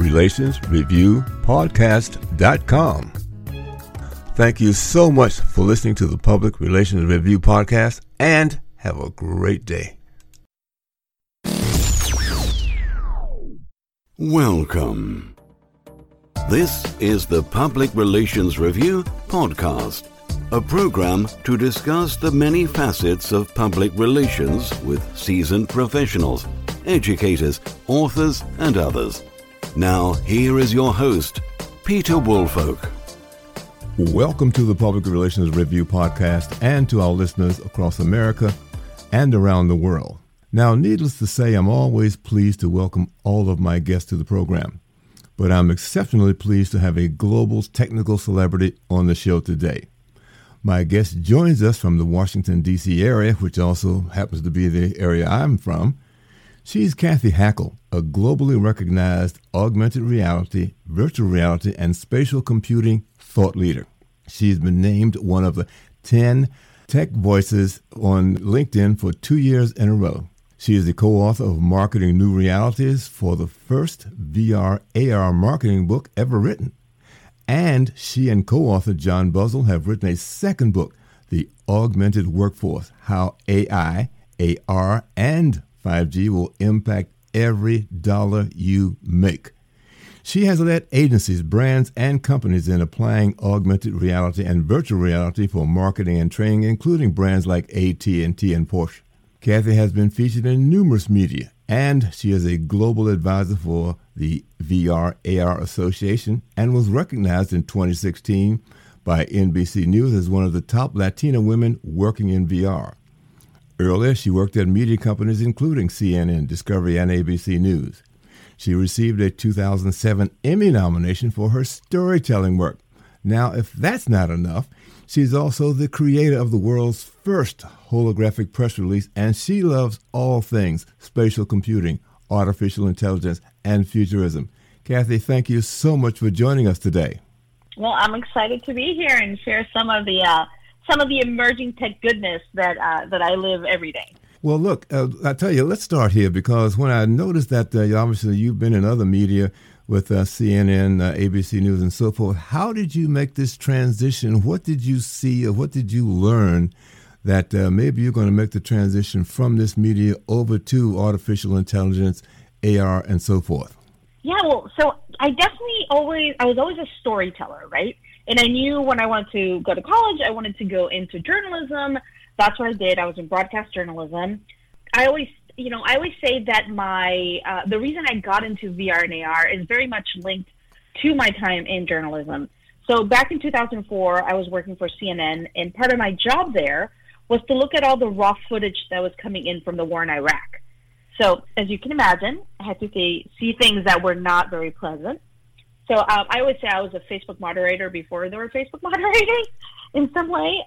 www.publicrelationsreviewpodcast.com. Thank you so much for listening to the Public Relations Review Podcast and have a great day. Welcome. This is the Public Relations Review Podcast, a program to discuss the many facets of public relations with seasoned professionals, educators, authors, and others. Now, here is your host, Peter Woolfolk. Welcome to the Public Relations Review Podcast and to our listeners across America and around the world. Now, needless to say, I'm always pleased to welcome all of my guests to the program, but I'm exceptionally pleased to have a global technical celebrity on the show today. My guest joins us from the Washington, D.C. area, which also happens to be the area I'm from. She's Kathy Hackl, a globally recognized augmented reality, virtual reality, and spatial computing thought leader. She's been named one of the 10 Tech Voices on LinkedIn for two years in a row. She is the co author of Marketing New Realities for the first VR AR marketing book ever written. And she and co author John Buzzell have written a second book, The Augmented Workforce How AI, AR, and 5G will impact every dollar you make. She has led agencies, brands, and companies in applying augmented reality and virtual reality for marketing and training, including brands like AT&T and Porsche. Kathy has been featured in numerous media, and she is a global advisor for the VR AR Association and was recognized in 2016 by NBC News as one of the top Latina women working in VR. Earlier, she worked at media companies including CNN, Discovery, and ABC News. She received a 2007 Emmy nomination for her storytelling work. Now, if that's not enough, she's also the creator of the world's first holographic press release, and she loves all things spatial computing, artificial intelligence, and futurism. Kathy, thank you so much for joining us today. Well, I'm excited to be here and share some of the uh, some of the emerging tech goodness that uh, that I live every day. Well, look, uh, I tell you, let's start here because when I noticed that uh, obviously you've been in other media with uh, CNN, uh, ABC News, and so forth, how did you make this transition? What did you see or what did you learn that uh, maybe you're going to make the transition from this media over to artificial intelligence, AR, and so forth? Yeah, well, so I definitely always, I was always a storyteller, right? And I knew when I wanted to go to college, I wanted to go into journalism that's what I did. I was in broadcast journalism. I always, you know, I always say that my uh, the reason I got into VR and AR is very much linked to my time in journalism. So back in 2004, I was working for CNN, and part of my job there was to look at all the raw footage that was coming in from the war in Iraq. So as you can imagine, I had to see, see things that were not very pleasant. So um, I always say I was a Facebook moderator before there were Facebook moderators in some way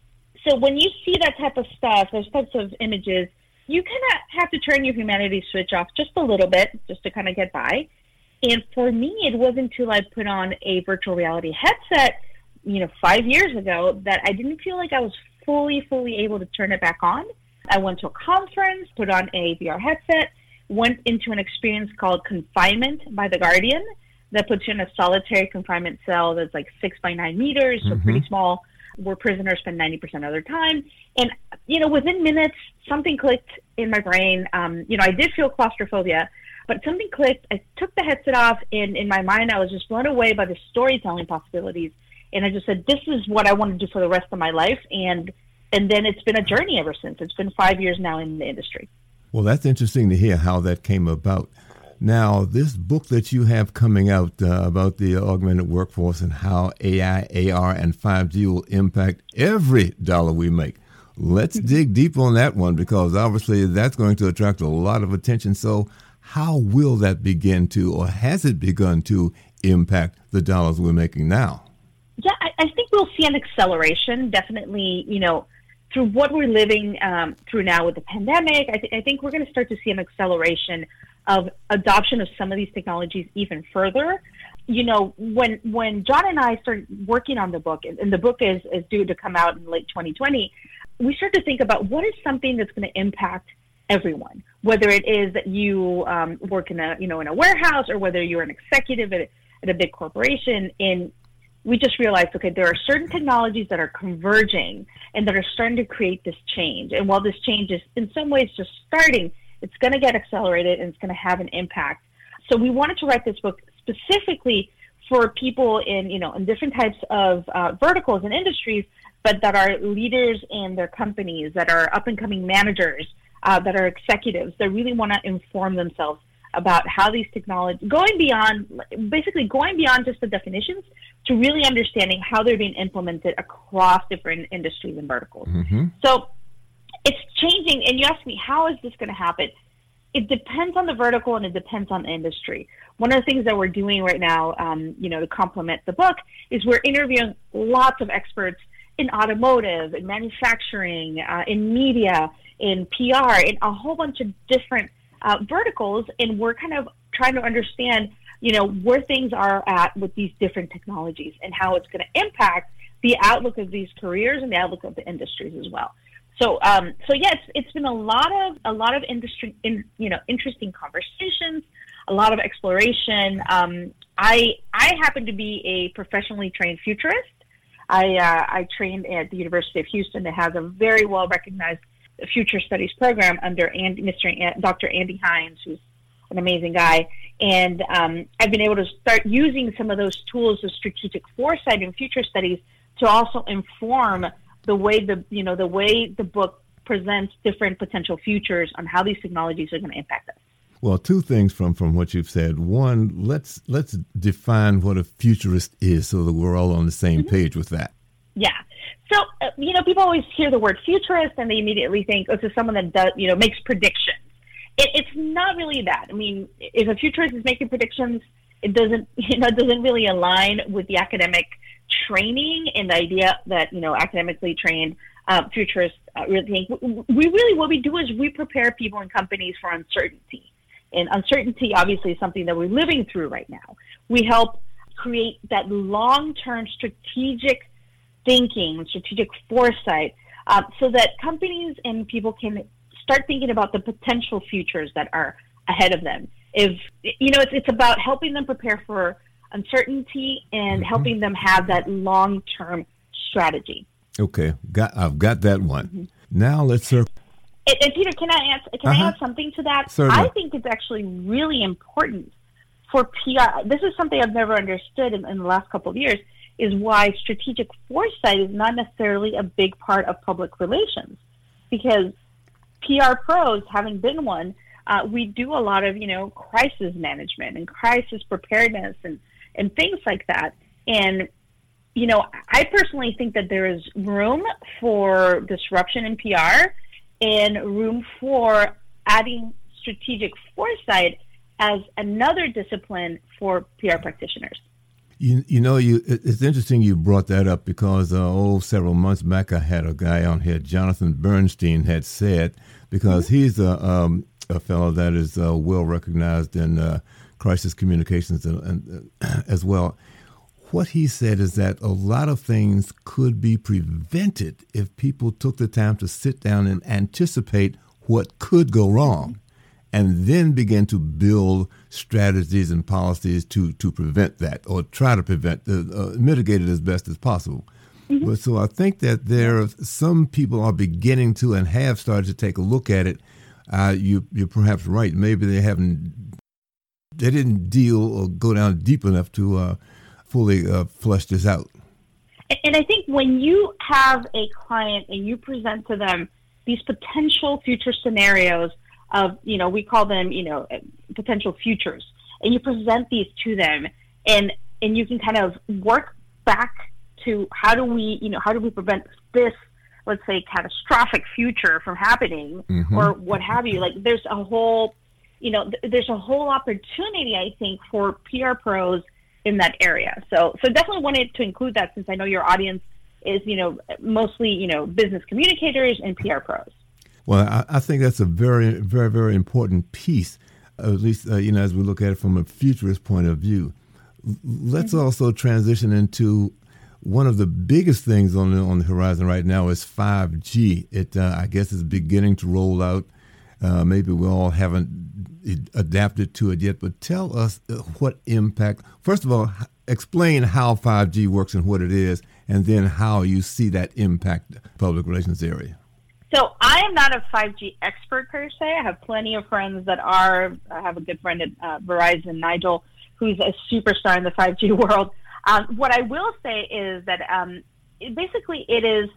so when you see that type of stuff, those types of images, you kind of have to turn your humanity switch off just a little bit, just to kind of get by. And for me, it wasn't until I put on a virtual reality headset, you know, five years ago, that I didn't feel like I was fully, fully able to turn it back on. I went to a conference, put on a VR headset, went into an experience called Confinement by The Guardian that puts you in a solitary confinement cell that's like six by nine meters, so mm-hmm. pretty small where prisoners spend 90% of their time. And, you know, within minutes, something clicked in my brain. Um, you know, I did feel claustrophobia, but something clicked. I took the headset off, and in my mind, I was just blown away by the storytelling possibilities. and I just said, "This is what I want to do for the rest of my life." And and then it's been a journey ever since. It's been five years now in the industry. Well, that's interesting to hear how that came about. Now, this book that you have coming out uh, about the augmented workforce and how AI, AR, and 5G will impact every dollar we make. Let's mm-hmm. dig deep on that one because obviously that's going to attract a lot of attention. So, how will that begin to, or has it begun to, impact the dollars we're making now? Yeah, I, I think we'll see an acceleration. Definitely, you know, through what we're living um, through now with the pandemic, I, th- I think we're going to start to see an acceleration of adoption of some of these technologies even further. You know, when when John and I started working on the book, and, and the book is, is due to come out in late 2020, we start to think about what is something that's going to impact everyone, whether it is that you um, work in a you know in a warehouse or whether you're an executive at, at a big corporation. And we just realized, okay, there are certain technologies that are converging and that are starting to create this change. And while this change is in some ways just starting, it's going to get accelerated and it's going to have an impact. So we wanted to write this book specifically for people in you know in different types of uh, verticals and industries, but that are leaders in their companies, that are up and coming managers, uh, that are executives, that really want to inform themselves about how these technologies going beyond basically going beyond just the definitions to really understanding how they're being implemented across different industries and verticals. Mm-hmm. So it's changing. And you ask me, how is this going to happen? It depends on the vertical and it depends on the industry. One of the things that we're doing right now, um, you know, to complement the book, is we're interviewing lots of experts in automotive, in manufacturing, uh, in media, in PR, in a whole bunch of different uh, verticals, and we're kind of trying to understand, you know, where things are at with these different technologies and how it's going to impact the outlook of these careers and the outlook of the industries as well. So, um, so yeah, it's, it's been a lot of a lot of industry, in, you know, interesting conversations, a lot of exploration. Um, I I happen to be a professionally trained futurist. I uh, I trained at the University of Houston that has a very well recognized future studies program under Andy, Mr. Dr. Andy Hines, who's an amazing guy. And um, I've been able to start using some of those tools of strategic foresight in future studies to also inform the way the you know the way the book presents different potential futures on how these technologies are going to impact us. Well, two things from from what you've said. One, let's let's define what a futurist is, so that we're all on the same mm-hmm. page with that. Yeah. So uh, you know, people always hear the word futurist and they immediately think, oh, it's someone that does you know makes predictions. It, it's not really that. I mean, if a futurist is making predictions, it doesn't you know it doesn't really align with the academic training and the idea that you know academically trained uh, futurists uh, really think we really what we do is we prepare people and companies for uncertainty. And uncertainty obviously is something that we're living through right now. We help create that long-term strategic thinking strategic foresight uh, so that companies and people can start thinking about the potential futures that are ahead of them. If you know it's, it's about helping them prepare for uncertainty and mm-hmm. helping them have that long term strategy. Okay, got I've got that one. Mm-hmm. Now let's circle. And, and, Peter, can I add can uh-huh. I add something to that? Certainly. I think it's actually really important for PR. This is something I've never understood in, in the last couple of years. Is why strategic foresight is not necessarily a big part of public relations, because PR pros, having been one, uh, we do a lot of you know crisis management and crisis preparedness and and things like that. And, you know, I personally think that there is room for disruption in PR and room for adding strategic foresight as another discipline for PR practitioners. You, you know, you it's interesting you brought that up because uh, oh, several months back I had a guy on here, Jonathan Bernstein, had said because mm-hmm. he's a, um, a fellow that is uh, well recognized in uh, crisis communications and, and uh, as well. What he said is that a lot of things could be prevented if people took the time to sit down and anticipate what could go wrong and then begin to build strategies and policies to, to prevent that or try to prevent, uh, uh, mitigate it as best as possible. Mm-hmm. But so I think that there are some people are beginning to and have started to take a look at it. Uh, you, you're perhaps right. Maybe they haven't they didn't deal or go down deep enough to uh, fully uh, flesh this out. And I think when you have a client and you present to them these potential future scenarios of, you know, we call them, you know, potential futures, and you present these to them, and and you can kind of work back to how do we, you know, how do we prevent this, let's say, catastrophic future from happening, mm-hmm. or what have you? Like, there's a whole, you know, th- there's a whole opportunity, I think, for PR pros in that area. So, so definitely wanted to include that since I know your audience is, you know, mostly, you know, business communicators and PR pros. Well, I, I think that's a very, very, very important piece, at least, uh, you know, as we look at it from a futurist point of view. Let's mm-hmm. also transition into one of the biggest things on the, on the horizon right now is 5G. It, uh, I guess, is beginning to roll out. Uh, maybe we all haven't adapted to it yet, but tell us uh, what impact. First of all, explain how 5G works and what it is, and then how you see that impact public relations area. So I am not a 5G expert per se. I have plenty of friends that are. I have a good friend at uh, Verizon, Nigel, who's a superstar in the 5G world. Um, what I will say is that um, it, basically it is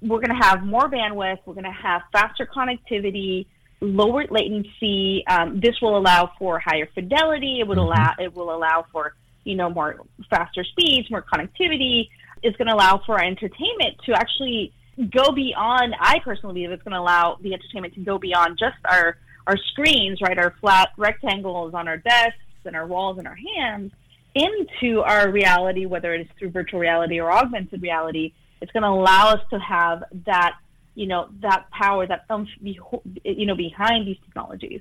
we're going to have more bandwidth. We're going to have faster connectivity lower latency. Um, this will allow for higher fidelity. It would mm-hmm. allow it will allow for you know more faster speeds, more connectivity. It's going to allow for our entertainment to actually go beyond. I personally believe it's going to allow the entertainment to go beyond just our our screens, right? Our flat rectangles on our desks and our walls and our hands into our reality, whether it is through virtual reality or augmented reality. It's going to allow us to have that you know, that power, that umph, you know, behind these technologies.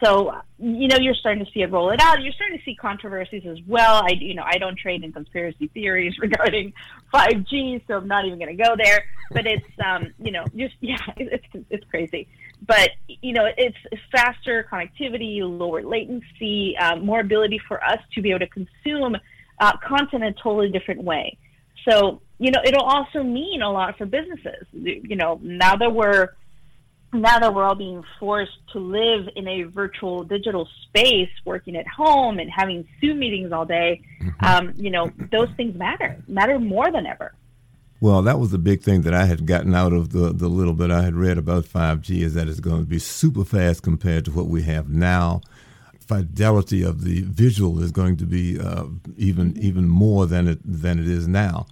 So, you know, you're starting to see it roll it out. You're starting to see controversies as well. I, you know, I don't trade in conspiracy theories regarding 5G, so I'm not even going to go there. But it's, um, you know, just yeah, it's it's crazy. But you know, it's faster connectivity, lower latency, um, more ability for us to be able to consume uh, content in a totally different way. So you know, it'll also mean a lot for businesses. You know, now that we're now that we're all being forced to live in a virtual digital space, working at home and having Zoom meetings all day, mm-hmm. um, you know, those things matter, matter more than ever. Well, that was the big thing that I had gotten out of the, the little bit I had read about 5G is that it's going to be super fast compared to what we have now. Fidelity of the visual is going to be uh, even even more than it than it is now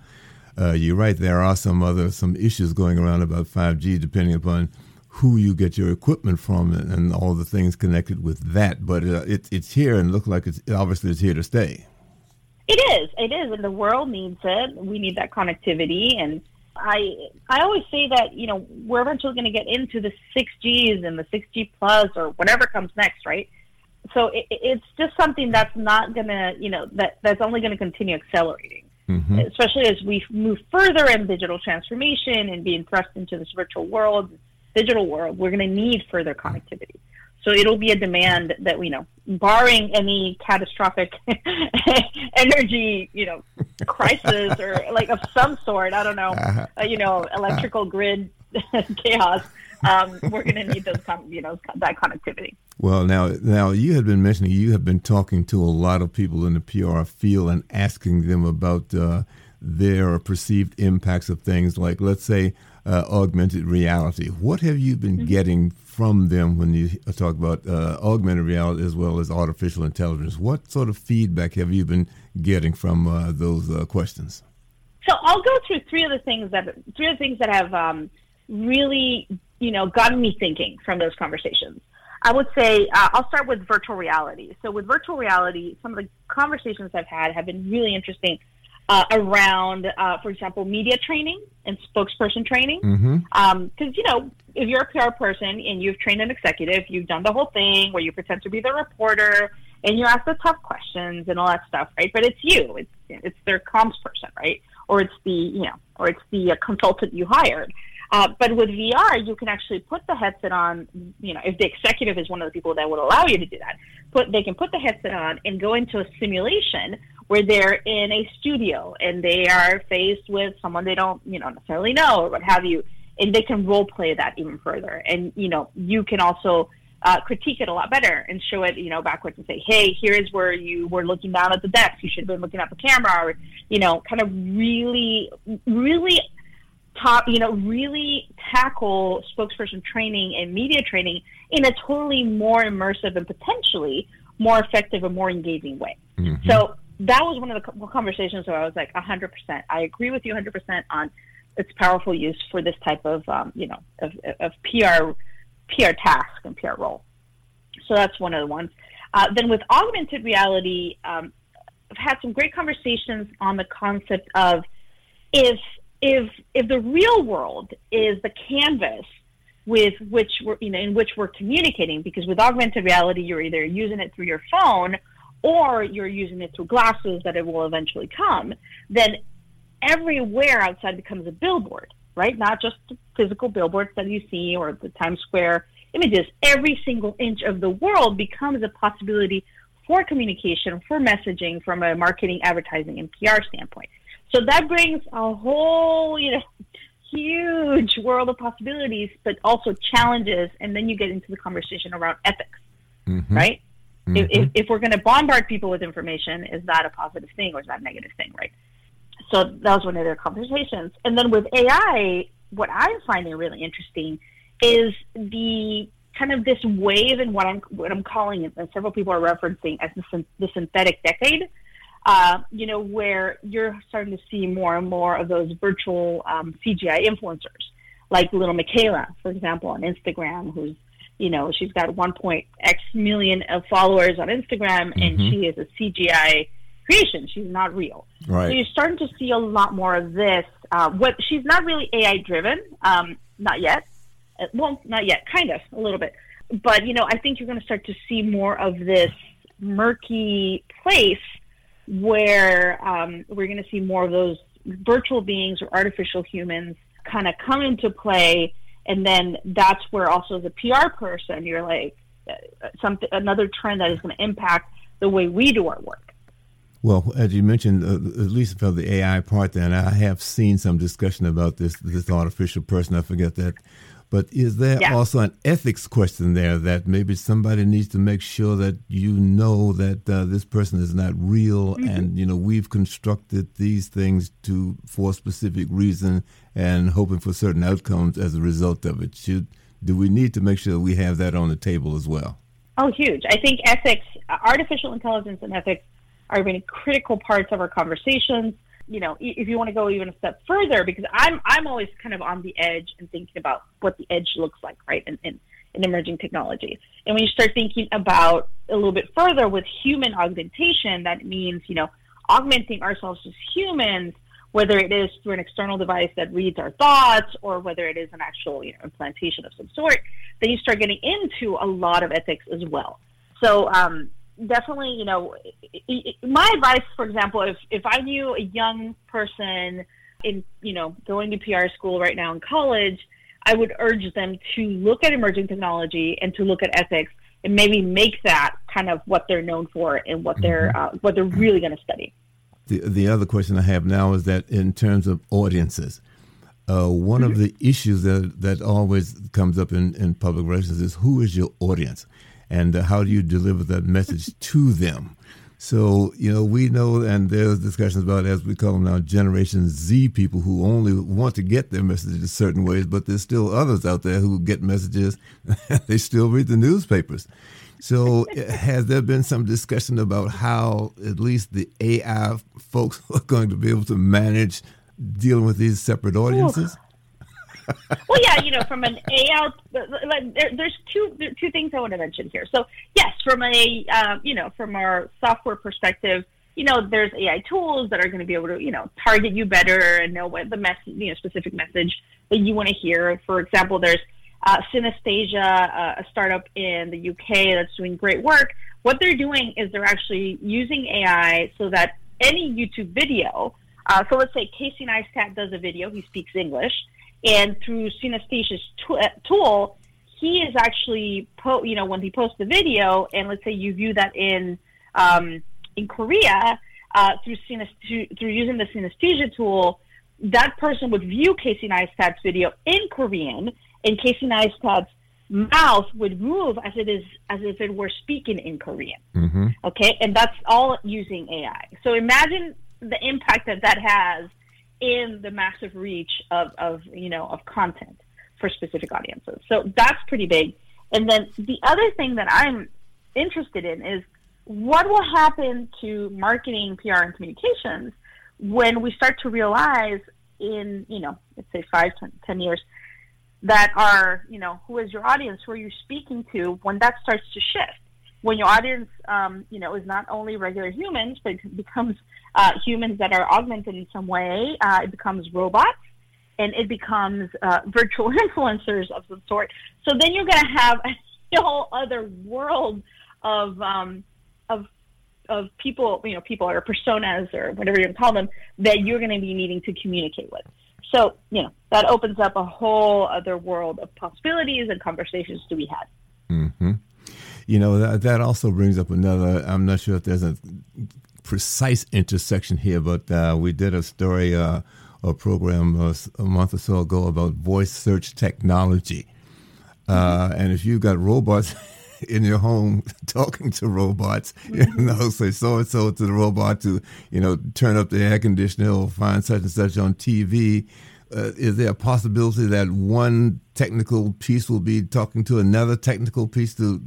uh, you're right. There are some other some issues going around about 5G, depending upon who you get your equipment from and, and all the things connected with that. But uh, it, it's here and look like it's obviously it's here to stay. It is. It is, and the world needs it. We need that connectivity, and I I always say that you know we're eventually going to get into the six Gs and the six G plus or whatever comes next, right? So it, it's just something that's not going to you know that that's only going to continue accelerating mm-hmm. especially as we move further in digital transformation and being thrust into this virtual world, digital world, we're going to need further connectivity. So it'll be a demand that we know, barring any catastrophic energy, you know, crisis or like of some sort. I don't know, uh-huh. uh, you know, electrical grid chaos um, we're going to need those, you know, that connectivity. Well, now, now you had been mentioning you have been talking to a lot of people in the PR field and asking them about uh, their perceived impacts of things like, let's say, uh, augmented reality. What have you been mm-hmm. getting from them when you talk about uh, augmented reality as well as artificial intelligence? What sort of feedback have you been getting from uh, those uh, questions? So I'll go through three of the things that three of the things that have um, really you know, gotten me thinking from those conversations. I would say uh, I'll start with virtual reality. So with virtual reality, some of the conversations I've had have been really interesting uh, around, uh, for example, media training and spokesperson training. Because mm-hmm. um, you know, if you're a PR person and you've trained an executive, you've done the whole thing where you pretend to be the reporter and you ask the tough questions and all that stuff, right? But it's you, it's it's their comms person, right? Or it's the you know, or it's the uh, consultant you hired. Uh, but with VR, you can actually put the headset on. You know, if the executive is one of the people that would allow you to do that, put they can put the headset on and go into a simulation where they're in a studio and they are faced with someone they don't, you know, necessarily know or what have you, and they can role play that even further. And you know, you can also uh, critique it a lot better and show it, you know, backwards and say, hey, here is where you were looking down at the desk. You should have been looking at the camera, or you know, kind of really, really top, you know, really tackle spokesperson training and media training in a totally more immersive and potentially more effective and more engaging way. Mm-hmm. So that was one of the conversations where I was like, 100%. I agree with you 100% on its powerful use for this type of, um, you know, of, of PR, PR task and PR role. So that's one of the ones. Uh, then with augmented reality, um, I've had some great conversations on the concept of if if if the real world is the canvas with which we're you know in which we're communicating because with augmented reality you're either using it through your phone or you're using it through glasses that it will eventually come then everywhere outside becomes a billboard right? Not just the physical billboards that you see or the times square images. Every single inch of the world becomes a possibility for communication for messaging from a marketing advertising and pr standpoint so that brings a whole, you know, huge world of possibilities, but also challenges. And then you get into the conversation around ethics, mm-hmm. right? Mm-hmm. If, if, if, we're going to bombard people with information, is that a positive thing or is that a negative thing, right? So that was one of their conversations. And then with AI, what I'm finding really interesting is the kind of this wave in what I'm what I'm calling it, and several people are referencing as the, the synthetic decade uh, you know, where you're starting to see more and more of those virtual um, CGI influencers, like little Miquela, for example, on Instagram, who's, you know, she's got 1.x million of followers on Instagram, mm-hmm. and she is a CGI creation. She's not real. Right. So you're starting to see a lot more of this. Uh, what she's not really AI driven, um, not yet. Uh, well, not yet, kind of a little bit. But you know, I think you're going to start to see more of this murky place where um, we're going to see more of those virtual beings or artificial humans kind of come into play. And then that's where also as a PR person, you're like, uh, something another trend that is going to impact the way we do our work. Well, as you mentioned, uh, at least for the AI part, then I have seen some discussion about this this artificial person. I forget that but is there yeah. also an ethics question there that maybe somebody needs to make sure that you know that uh, this person is not real, mm-hmm. and you know we've constructed these things to for a specific reason and hoping for certain outcomes as a result of it? Should do we need to make sure that we have that on the table as well? Oh, huge! I think ethics, artificial intelligence, and ethics are really critical parts of our conversations you know, if you want to go even a step further, because I'm I'm always kind of on the edge and thinking about what the edge looks like, right, in, in, in emerging technology. And when you start thinking about a little bit further with human augmentation, that means you know augmenting ourselves as humans, whether it is through an external device that reads our thoughts or whether it is an actual you know implantation of some sort, then you start getting into a lot of ethics as well. So um, definitely, you know, my advice, for example, if if I knew a young person in, you know, going to PR school right now in college, I would urge them to look at emerging technology and to look at ethics and maybe make that kind of what they're known for and what they're mm-hmm. uh, what they're really going to study. The the other question I have now is that in terms of audiences. Uh, one mm-hmm. of the issues that, that always comes up in, in public relations is who is your audience? And uh, how do you deliver that message to them? So, you know, we know, and there's discussions about, as we call them now, Generation Z people who only want to get their messages certain ways, but there's still others out there who get messages, they still read the newspapers. So, has there been some discussion about how at least the AI folks are going to be able to manage dealing with these separate audiences? Well, yeah, you know, from an AI, there, there's two there two things I want to mention here. So, yes, from a um, you know, from our software perspective, you know, there's AI tools that are going to be able to you know target you better and know what the mess you know specific message that you want to hear. For example, there's uh, Synthesia, uh, a startup in the UK that's doing great work. What they're doing is they're actually using AI so that any YouTube video, uh, so let's say Casey Neistat does a video, he speaks English, and through Synthesia's uh, tool, he is actually, po- you know, when he posts the video, and let's say you view that in um, in Korea uh, through synesthe- through using the synthesia tool, that person would view Casey Neistat's video in Korean, and Casey Neistat's mouth would move as it is as if it were speaking in Korean. Mm-hmm. Okay, and that's all using AI. So imagine the impact that that has in the massive reach of, of you know of content for specific audiences. So that's pretty big. And then the other thing that I'm interested in is what will happen to marketing, PR, and communications when we start to realize in you know let's say five, ten years that are, you know, who is your audience, who are you speaking to, when that starts to shift. When your audience, um, you know, is not only regular humans, but becomes uh, humans that are augmented in some way, uh, it becomes robots and it becomes uh, virtual influencers of some sort. So then you're going to have a whole other world of, um, of, of people, you know, people or personas or whatever you call them that you're going to be needing to communicate with. So, you know, that opens up a whole other world of possibilities and conversations to be had. Mm-hmm. You know, that, that also brings up another, I'm not sure if there's a precise intersection here, but uh, we did a story, uh, a program uh, a month or so ago about voice search technology. Uh, and if you've got robots in your home talking to robots, you know, say so and so to the robot to, you know, turn up the air conditioner or find such and such on TV. Uh, is there a possibility that one technical piece will be talking to another technical piece to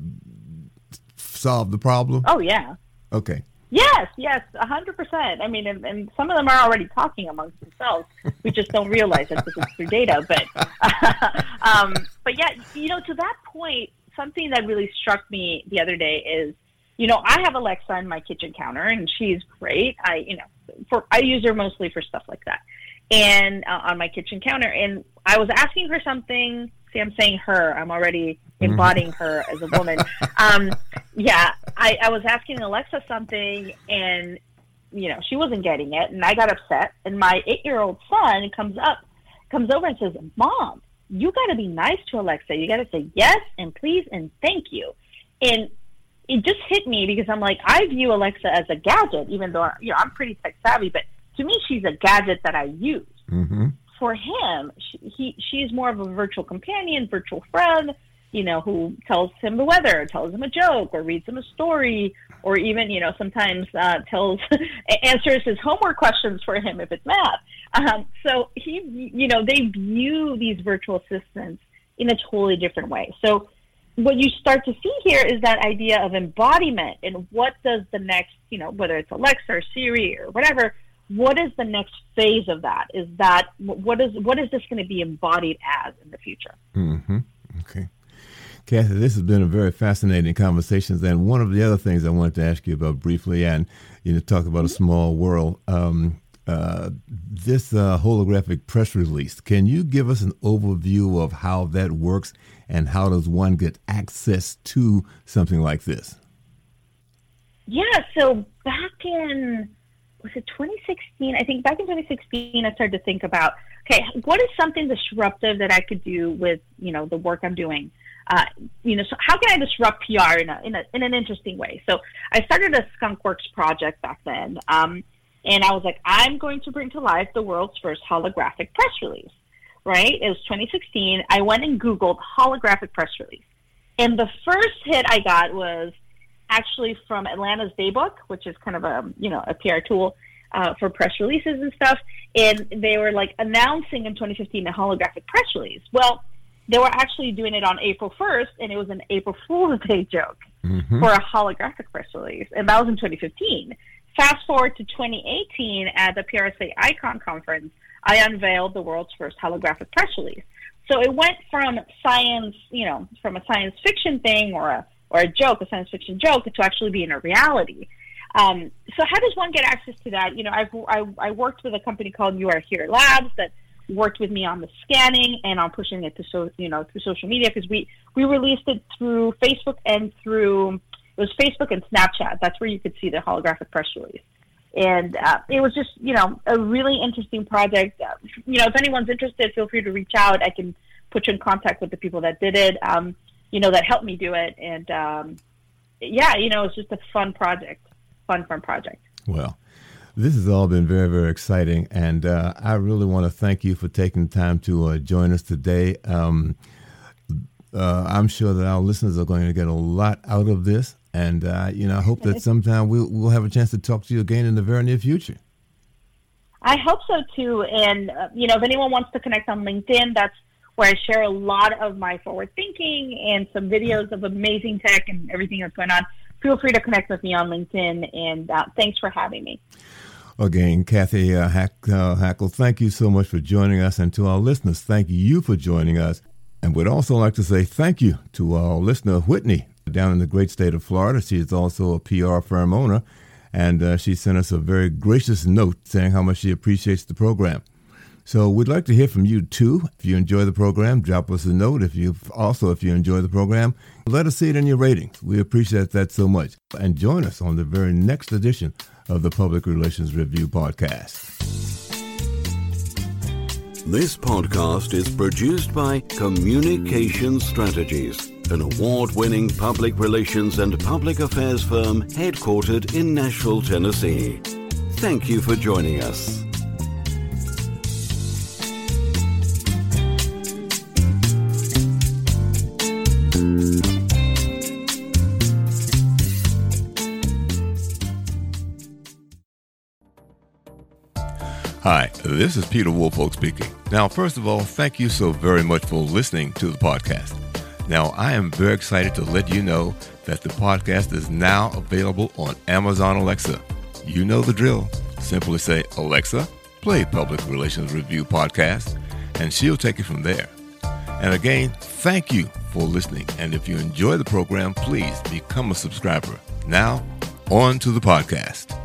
solve the problem? Oh, yeah. Okay. Yes, yes, a hundred percent. I mean, and, and, some of them are already talking amongst themselves. We just don't realize it because it's through data. But, um, but yeah, you know, to that point, something that really struck me the other day is, you know, I have Alexa on my kitchen counter, and she's great. I, you know, for I use her mostly for stuff like that, and uh, on my kitchen counter. And I was asking her something. See, I'm saying her. I'm already mm-hmm. embodying her as a woman. Um, yeah, I, I was asking Alexa something, and you know, she wasn't getting it, and I got upset. And my eight-year-old son comes up, comes over and says, "Mom, you got to be nice to Alexa. You got to say yes and please and thank you. And it just hit me because I'm like, I view Alexa as a gadget, even though you know I'm pretty tech savvy. But to me, she's a gadget that I use. Mm-hmm. For him, she, he she's more of a virtual companion, virtual friend. You know, who tells him the weather, tells him a joke, or reads him a story, or even you know sometimes uh, tells answers his homework questions for him if it's math. Um, so he, you know, they view these virtual assistants in a totally different way. So what you start to see here is that idea of embodiment and what does the next, you know, whether it's Alexa or Siri or whatever, what is the next phase of that? Is that what is what is this going to be embodied as in the future? Mm-hmm. Okay. Kathy, this has been a very fascinating conversation. And one of the other things I wanted to ask you about briefly, and you know, talk about a small world. Um, uh, this uh, holographic press release. Can you give us an overview of how that works and how does one get access to something like this? Yeah, so back in was it 2016? I think back in 2016, I started to think about okay, what is something disruptive that I could do with you know the work I'm doing. Uh, you know, so how can I disrupt PR in a, in, a, in an interesting way? So I started a Skunkworks project back then. Um, and I was like, I'm going to bring to life the world's first holographic press release, right? It was 2016. I went and Googled holographic press release. And the first hit I got was actually from Atlanta's Daybook, which is kind of a, you know, a PR tool uh, for press releases and stuff. And they were like announcing in 2015 a holographic press release. Well, they were actually doing it on April 1st, and it was an April Fool's Day joke mm-hmm. for a holographic press release. And that was in 2015. Fast forward to 2018 at the PRSA Icon Conference, I unveiled the world's first holographic press release. So it went from science, you know, from a science fiction thing or a or a joke, a science fiction joke, to actually being a reality. Um, so how does one get access to that? You know, I've, I, I worked with a company called You Are Here Labs that worked with me on the scanning and on pushing it to so you know through social media because we we released it through Facebook and through it was Facebook and Snapchat. That's where you could see the holographic press release. And uh, it was just, you know, a really interesting project. Uh, you know, if anyone's interested, feel free to reach out. I can put you in contact with the people that did it, um, you know, that helped me do it. And um, yeah, you know, it's just a fun project, fun, fun project. Well, this has all been very, very exciting. And uh, I really want to thank you for taking the time to uh, join us today. Um, Uh, I'm sure that our listeners are going to get a lot out of this. And, uh, you know, I hope that sometime we'll, we'll have a chance to talk to you again in the very near future. I hope so too. And, uh, you know, if anyone wants to connect on LinkedIn, that's where I share a lot of my forward thinking and some videos of amazing tech and everything that's going on. Feel free to connect with me on LinkedIn. And uh, thanks for having me. Again, Kathy uh, Hack, uh, Hackl, thank you so much for joining us. And to our listeners, thank you for joining us. And we'd also like to say thank you to our listener, Whitney, down in the great state of Florida. She is also a PR firm owner and uh, she sent us a very gracious note saying how much she appreciates the program. So we'd like to hear from you too. If you enjoy the program, drop us a note. If you also, if you enjoy the program, let us see it in your ratings. We appreciate that so much. And join us on the very next edition of the Public Relations Review podcast. This podcast is produced by Communication Strategies an award winning public relations and public affairs firm headquartered in Nashville, Tennessee. Thank you for joining us. This is Peter Woolfolk speaking. Now, first of all, thank you so very much for listening to the podcast. Now, I am very excited to let you know that the podcast is now available on Amazon Alexa. You know the drill. Simply say, Alexa, play Public Relations Review Podcast, and she'll take it from there. And again, thank you for listening. And if you enjoy the program, please become a subscriber. Now, on to the podcast.